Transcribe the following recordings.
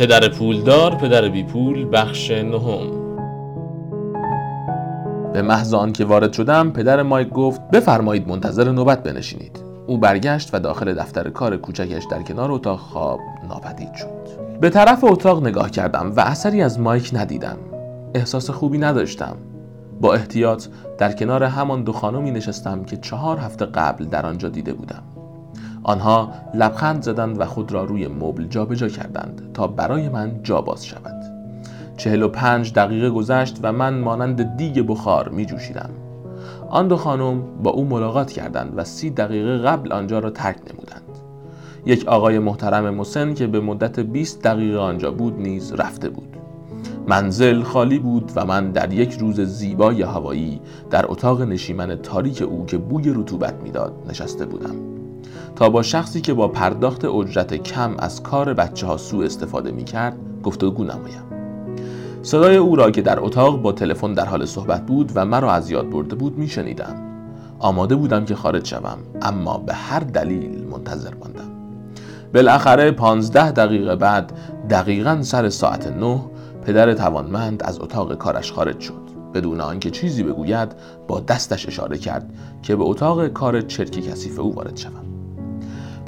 پدر پولدار پدر بی پول بخش نهم. به محض که وارد شدم پدر مایک گفت بفرمایید منتظر نوبت بنشینید. او برگشت و داخل دفتر کار کوچکش در کنار اتاق خواب ناپدید شد. به طرف اتاق نگاه کردم و اثری از مایک ندیدم. احساس خوبی نداشتم. با احتیاط در کنار همان دو خانمی نشستم که چهار هفته قبل در آنجا دیده بودم. آنها لبخند زدند و خود را روی مبل جابجا کردند تا برای من جا باز شود. چهل و پنج دقیقه گذشت و من مانند دیگ بخار می جوشیدم آن دو خانم با او ملاقات کردند و سی دقیقه قبل آنجا را ترک نمودند. یک آقای محترم مسن که به مدت 20 دقیقه آنجا بود نیز رفته بود. منزل خالی بود و من در یک روز زیبای هوایی در اتاق نشیمن تاریک او که بوی رطوبت می‌داد نشسته بودم. تا با شخصی که با پرداخت اجرت کم از کار بچه ها سو استفاده می کرد گفتگو نمایم. صدای او را که در اتاق با تلفن در حال صحبت بود و مرا از یاد برده بود می شنیدم. آماده بودم که خارج شوم اما به هر دلیل منتظر ماندم. بالاخره پانزده دقیقه بعد دقیقا سر ساعت نه پدر توانمند از اتاق کارش خارج شد. بدون آنکه چیزی بگوید با دستش اشاره کرد که به اتاق کار چرکی کثیف او وارد شوم.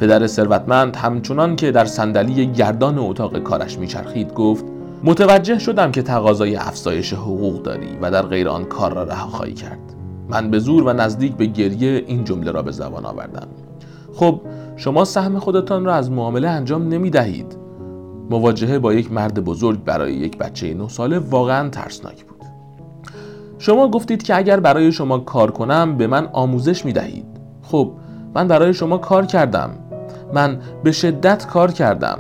پدر ثروتمند همچنان که در صندلی گردان اتاق کارش میچرخید گفت متوجه شدم که تقاضای افزایش حقوق داری و در غیر آن کار را رها خواهی کرد. من به زور و نزدیک به گریه این جمله را به زبان آوردم. خب شما سهم خودتان را از معامله انجام نمی دهید مواجهه با یک مرد بزرگ برای یک بچه نه ساله واقعا ترسناک بود. شما گفتید که اگر برای شما کار کنم به من آموزش می دهید خب من برای شما کار کردم. من به شدت کار کردم.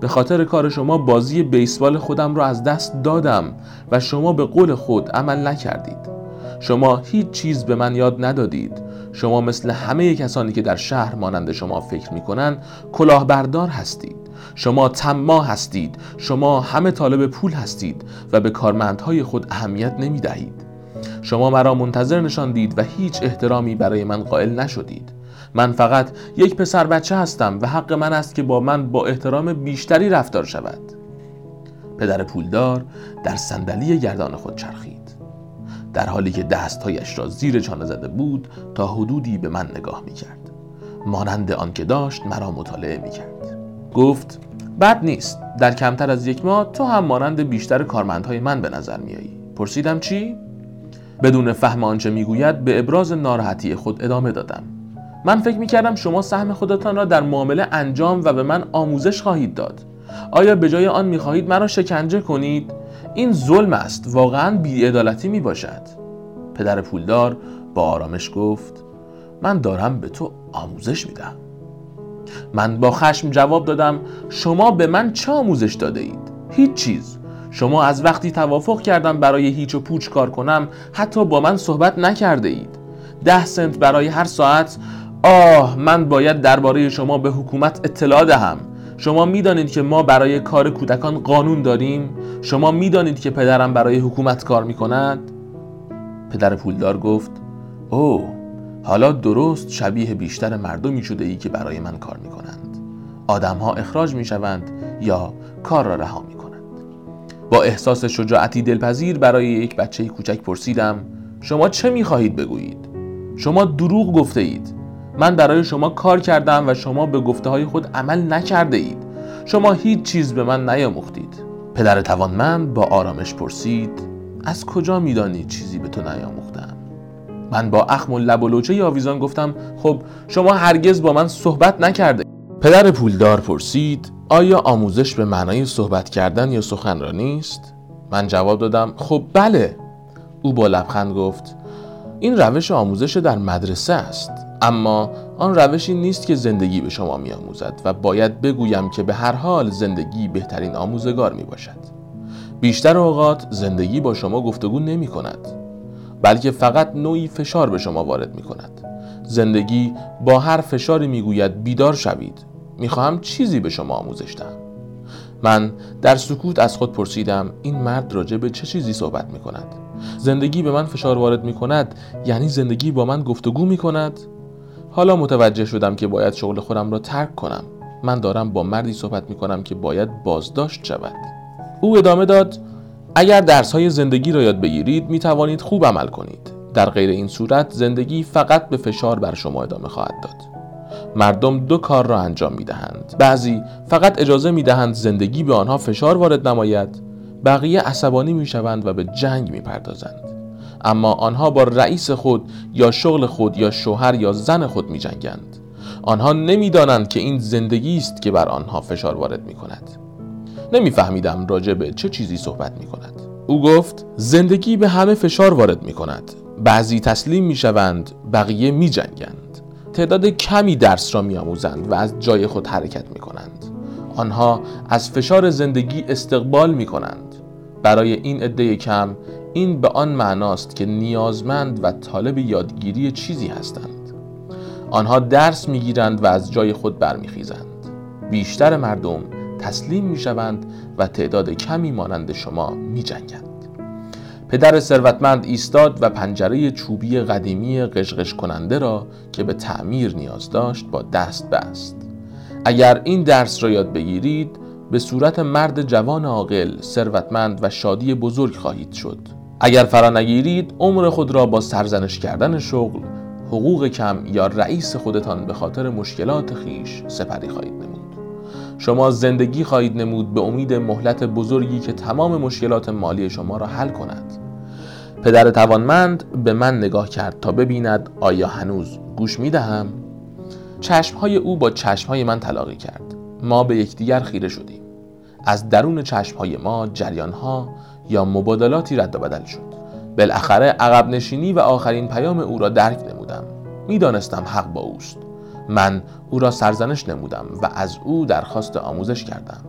به خاطر کار شما بازی بیسبال خودم را از دست دادم و شما به قول خود عمل نکردید. شما هیچ چیز به من یاد ندادید. شما مثل همه کسانی که در شهر مانند شما فکر می کنند کلاهبردار هستید. شما تما هستید. شما همه طالب پول هستید و به کارمندهای خود اهمیت نمی دهید شما مرا منتظر نشاندید و هیچ احترامی برای من قائل نشدید. من فقط یک پسر بچه هستم و حق من است که با من با احترام بیشتری رفتار شود. پدر پولدار در صندلی گردان خود چرخید. در حالی که دستهایش را زیر چانه زده بود تا حدودی به من نگاه می کرد مانند آنکه داشت مرا مطالعه می کرد گفت بد نیست. در کمتر از یک ماه تو هم مانند بیشتر کارمندهای من به نظر میایی پرسیدم چی؟ بدون فهم آنچه می‌گوید به ابراز ناراحتی خود ادامه دادم. من فکر می‌کردم شما سهم خودتان را در معامله انجام و به من آموزش خواهید داد. آیا به جای آن می‌خواهید مرا شکنجه کنید؟ این ظلم است. واقعا بیعدالتی می باشد پدر پولدار با آرامش گفت من دارم به تو آموزش میدم. من با خشم جواب دادم شما به من چه آموزش داده اید؟ هیچ چیز. شما از وقتی توافق کردم برای هیچ و پوچ کار کنم حتی با من صحبت نکرده اید ده سنت برای هر ساعت آه من باید درباره شما به حکومت اطلاع دهم. شما می‌دانید که ما برای کار کودکان قانون داریم؟ شما می‌دانید که پدرم برای حکومت کار می‌کند؟ پدر پولدار گفت او حالا درست شبیه بیشتر مردمی شده ای که برای من کار می کنند آدم ها اخراج می شوند یا کار را رها می کنند با احساس شجاعتی دلپذیر برای یک بچه کوچک پرسیدم شما چه می خواهید بگویید؟ شما دروغ گفته اید من برای شما کار کردم و شما به گفته های خود عمل نکرده اید شما هیچ چیز به من نیاموختید. پدر توانمند با آرامش پرسید از کجا می‌دانید چیزی به تو نیاموختم من با اخم و لب و لوچه آویزان گفتم خب شما هرگز با من صحبت نکرده پدر پولدار پرسید آیا آموزش به معنای صحبت کردن یا سخنرانی است من جواب دادم خب بله. او با لبخند گفت این روش آموزش در مدرسه است. اما آن روشی نیست که زندگی به شما می آموزد و باید بگویم که به هر حال زندگی بهترین آموزگار می باشد بیشتر اوقات زندگی با شما گفتگو نمی کند بلکه فقط نوعی فشار به شما وارد می کند زندگی با هر فشاری می گوید بیدار شوید. می خواهم چیزی به شما آموزش دهم. من در سکوت از خود پرسیدم این مرد راجع به چه چیزی صحبت می کند زندگی به من فشار وارد می کند یعنی زندگی با من گفتگو می کند حالا متوجه شدم که باید شغل خودم را ترک کنم. من دارم با مردی صحبت می کنم که باید بازداشت شود. او ادامه داد اگر درس های زندگی را یاد بگیرید می توانید خوب عمل کنید. در غیر این صورت زندگی فقط به فشار بر شما ادامه خواهد داد. مردم دو کار را انجام می دهند بعضی فقط اجازه می دهند زندگی به آنها فشار وارد نماید. بقیه عصبانی می شوند و به جنگ می پردازند اما آنها با رئیس خود یا شغل خود یا شوهر یا زن خود می جنگند آنها نمی‌دانند که این زندگی است که بر آنها فشار وارد می کند نمیفهمیدم راجع به چه چیزی صحبت می کند او گفت زندگی به همه فشار وارد می کند بعضی تسلیم می شوند بقیه می جنگند تعداد کمی درس را می آموزند و از جای خود حرکت می کنند آنها از فشار زندگی استقبال می کنند برای این عده کم این به آن معناست که نیازمند و طالب یادگیری چیزی هستند. آنها درس می‌گیرند و از جای خود برمیخیزند. بیشتر مردم تسلیم می‌شوند و تعداد کمی مانند شما میجنگند. پدر ثروتمند ایستاد و پنجره چوبی قدیمی قشقش کننده را که به تعمیر نیاز داشت با دست بست. اگر این درس را یاد بگیرید به صورت مرد جوان عاقل ثروتمند و شادی بزرگ خواهید شد. اگر فرا نگیرید عمر خود را با سرزنش کردن شغل حقوق کم یا رئیس خودتان به خاطر مشکلات خیش سپری خواهید نمود. شما زندگی خواهید نمود به امید مهلت بزرگی که تمام مشکلات مالی شما را حل کند. پدر توانمند به من نگاه کرد تا ببیند آیا هنوز گوش می دهم چشمهای او با چشمهای من تلاقی کرد. ما به یکدیگر خیره شدیم. از درون چشمهای ما جریانها یا مبادلاتی رد و بدل شد. بالاخره عقب نشینی و آخرین پیام او را درک نمودم. می‌دانستم حق با اوست. من او را سرزنش نمودم و از او درخواست آموزش کردم.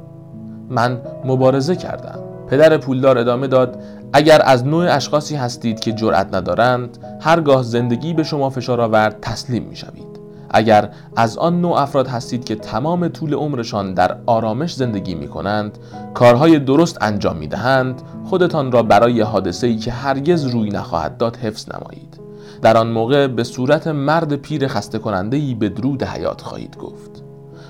من مبارزه کردم. پدر پولدار ادامه داد اگر از نوع اشخاصی هستید که جرأت ندارند هرگاه زندگی به شما فشار آورد تسلیم می شوید اگر از آن نوع افراد هستید که تمام طول عمرشان در آرامش زندگی می کنند کارهای درست انجام می دهند خودتان را برای حادثه ای که هرگز روی نخواهد داد حفظ نمایید. در آن موقع به صورت مرد پیر خسته کننده ای به درود حیات خواهید گفت.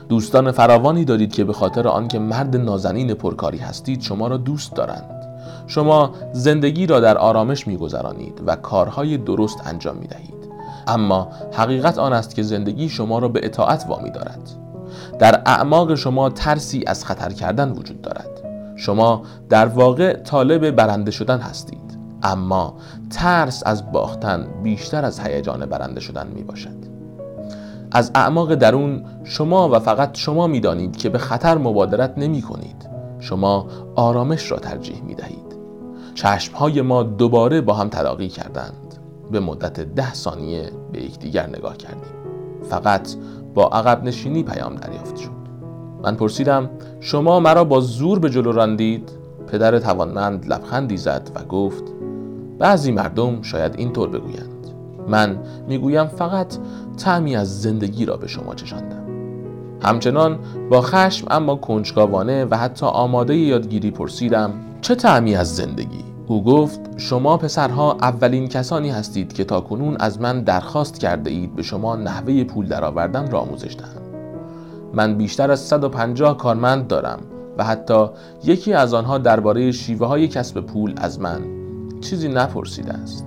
دوستان فراوانی دارید که به خاطر آنکه مرد نازنین پرکاری هستید شما را دوست دارند. شما زندگی را در آرامش میگذرانید و کارهای درست انجام می دهید اما حقیقت آن است که زندگی شما را به اطاعت وامی دارد. در اعماق شما ترسی از خطر کردن وجود دارد. شما در واقع طالب برنده شدن هستید. اما ترس از باختن بیشتر از هیجان برنده شدن می باشد. از اعماق درون شما و فقط شما می دانید که به خطر مبادرت نمی کنید. شما آرامش را ترجیح می دهید. چشمهای ما دوباره با هم تلاقی کردند. به مدت ده ثانیه به یکدیگر نگاه کردیم. فقط با عقب نشینی پیام دریافت شد. من پرسیدم شما مرا با زور به جلو راندید؟ پدر توانمند لبخندی زد و گفت بعضی مردم شاید اینطور بگویند. من می‌گویم فقط تعمی از زندگی را به شما چشاندم. همچنان با خشم اما کنجکاوانه و حتی آماده یادگیری پرسیدم چه تعمی از زندگی؟ او گفت شما پسرها اولین کسانی هستید که تا کنون از من درخواست کرده اید به شما نحوه پول درآوردن را آموزش دهم من بیشتر از 150 کارمند دارم و حتی یکی از آنها درباره شیوه های کسب پول از من چیزی نپرسیده است.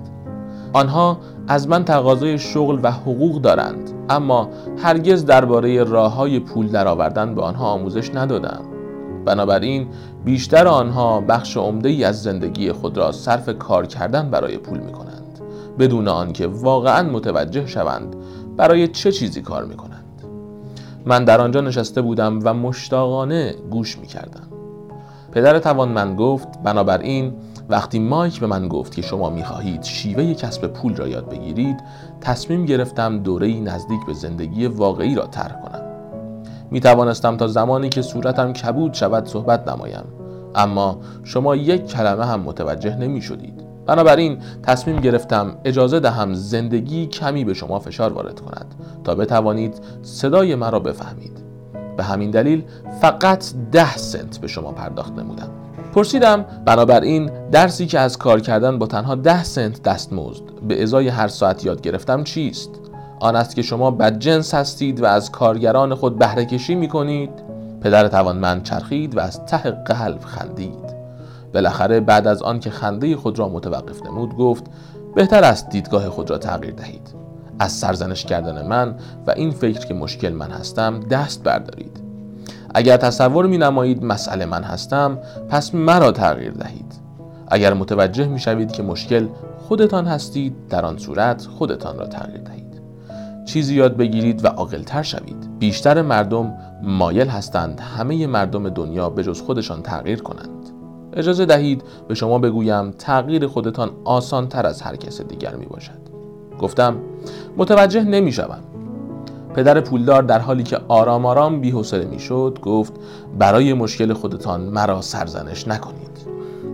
آنها از من تقاضای شغل و حقوق دارند اما هرگز درباره راه های پول درآوردن به آنها آموزش ندادم. بنابراین بیشتر آنها بخش عمده ای از زندگی خود را صرف کار کردن برای پول می کنند بدون آنکه واقعا متوجه شوند برای چه چیزی کار می کنند من در آنجا نشسته بودم و مشتاقانه گوش می کردم پدر توانمند گفت بنابراین وقتی مایک به من گفت که شما می خواهید شیوه کسب پول را یاد بگیرید تصمیم گرفتم دوره نزدیک به زندگی واقعی را طرح کنم. می توانستم تا زمانی که صورتم کبود شود صحبت نمایم. اما شما یک کلمه هم متوجه نمی شدید بنابراین تصمیم گرفتم اجازه دهم زندگی کمی به شما فشار وارد کند تا بتوانید صدای مرا بفهمید. به همین دلیل فقط ده سنت به شما پرداخت نمودم. پرسیدم بنابراین درسی که از کار کردن با تنها ده سنت دستمزد به ازای هر ساعت یاد گرفتم چیست؟ آن است که شما بدجنس هستید و از کارگران خود بهره کشی می کنید پدر توانمند چرخید و از ته قلب خندید. بالاخره بعد از آن که خنده خود را متوقف نمود گفت بهتر است دیدگاه خود را تغییر دهید. از سرزنش کردن من و این فکر که مشکل من هستم دست بردارید. اگر تصور می نمایید مسئله من هستم پس مرا تغییر دهید. اگر متوجه می شوید که مشکل خودتان هستید در آن صورت خودتان را تغییر دهید. چیزی یاد بگیرید و عاقلتر شوید. بیشتر مردم مایل هستند همه مردم دنیا به جز خودشان تغییر کنند. اجازه دهید به شما بگویم تغییر خودتان آسان تر از هر کس دیگر می باشد. گفتم متوجه نمی شوم. پدر پولدار در حالی که آرام آرام بی‌حوصله می‌شد گفت برای مشکل خودتان مرا سرزنش نکنید.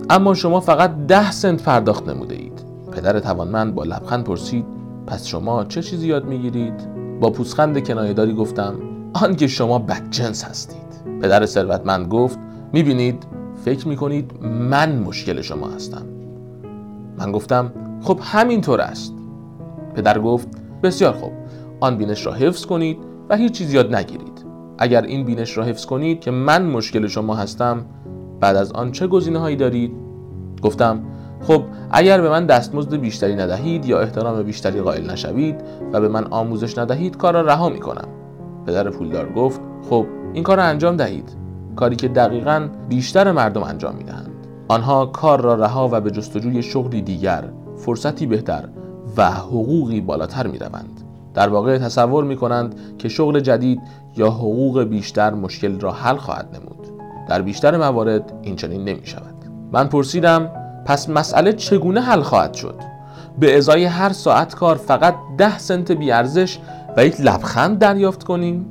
اما شما فقط ده سنت پرداخت نموده اید. پدر توانمند با لبخند پرسید پس شما چه چیزی یاد می‌گیرید؟ با پوسخند کنایهداری گفتم آن که شما بدجنس هستید. پدر ثروتمند گفت می‌بینید فکر می‌کنید من مشکل شما هستم. من گفتم خب همینطور است. پدر گفت بسیار خوب آن بینش را حفظ کنید و هیچ چیز یاد نگیرید. اگر این بینش را حفظ کنید که من مشکل شما هستم بعد از آن چه گزینه هایی دارید؟ گفتم خب اگر به من دستمزد بیشتری ندهید یا احترام بیشتری قائل نشوید و به من آموزش ندهید کار را رها می کنم پدر پولدار گفت خب این کار را انجام دهید. کاری که دقیقا بیشتر مردم انجام می دهند آنها کار را رها و به جستجوی شغلی دیگر فرصتی بهتر و حقوقی بالاتر می روند در واقع تصور می کنند که شغل جدید یا حقوق بیشتر مشکل را حل خواهد نمود. در بیشتر موارد این چنین نمی شود من پرسیدم پس مسئله چگونه حل خواهد شد؟ به ازای هر ساعت کار فقط ده سنت بیارزش و یک لبخند دریافت کنیم؟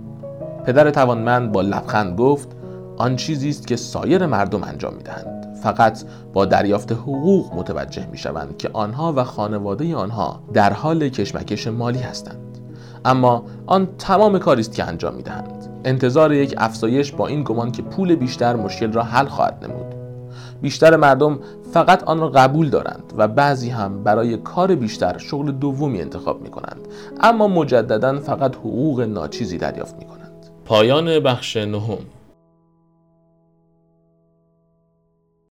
پدر توانمند با لبخند گفت آن چیزی است که سایر مردم انجام می‌دهند. فقط با دریافت حقوق متوجه می شوند که آنها و خانواده آنها در حال کشمکش مالی هستند. اما آن تمام کاری است که انجام می‌دهند. انتظار یک افزایش با این گمان که پول بیشتر مشکل را حل خواهد نمود. بیشتر مردم فقط آن را قبول دارند و بعضی هم برای کار بیشتر شغل دومی انتخاب می کنند اما مجددا فقط حقوق ناچیزی دریافت می کنند پایان بخش نهم.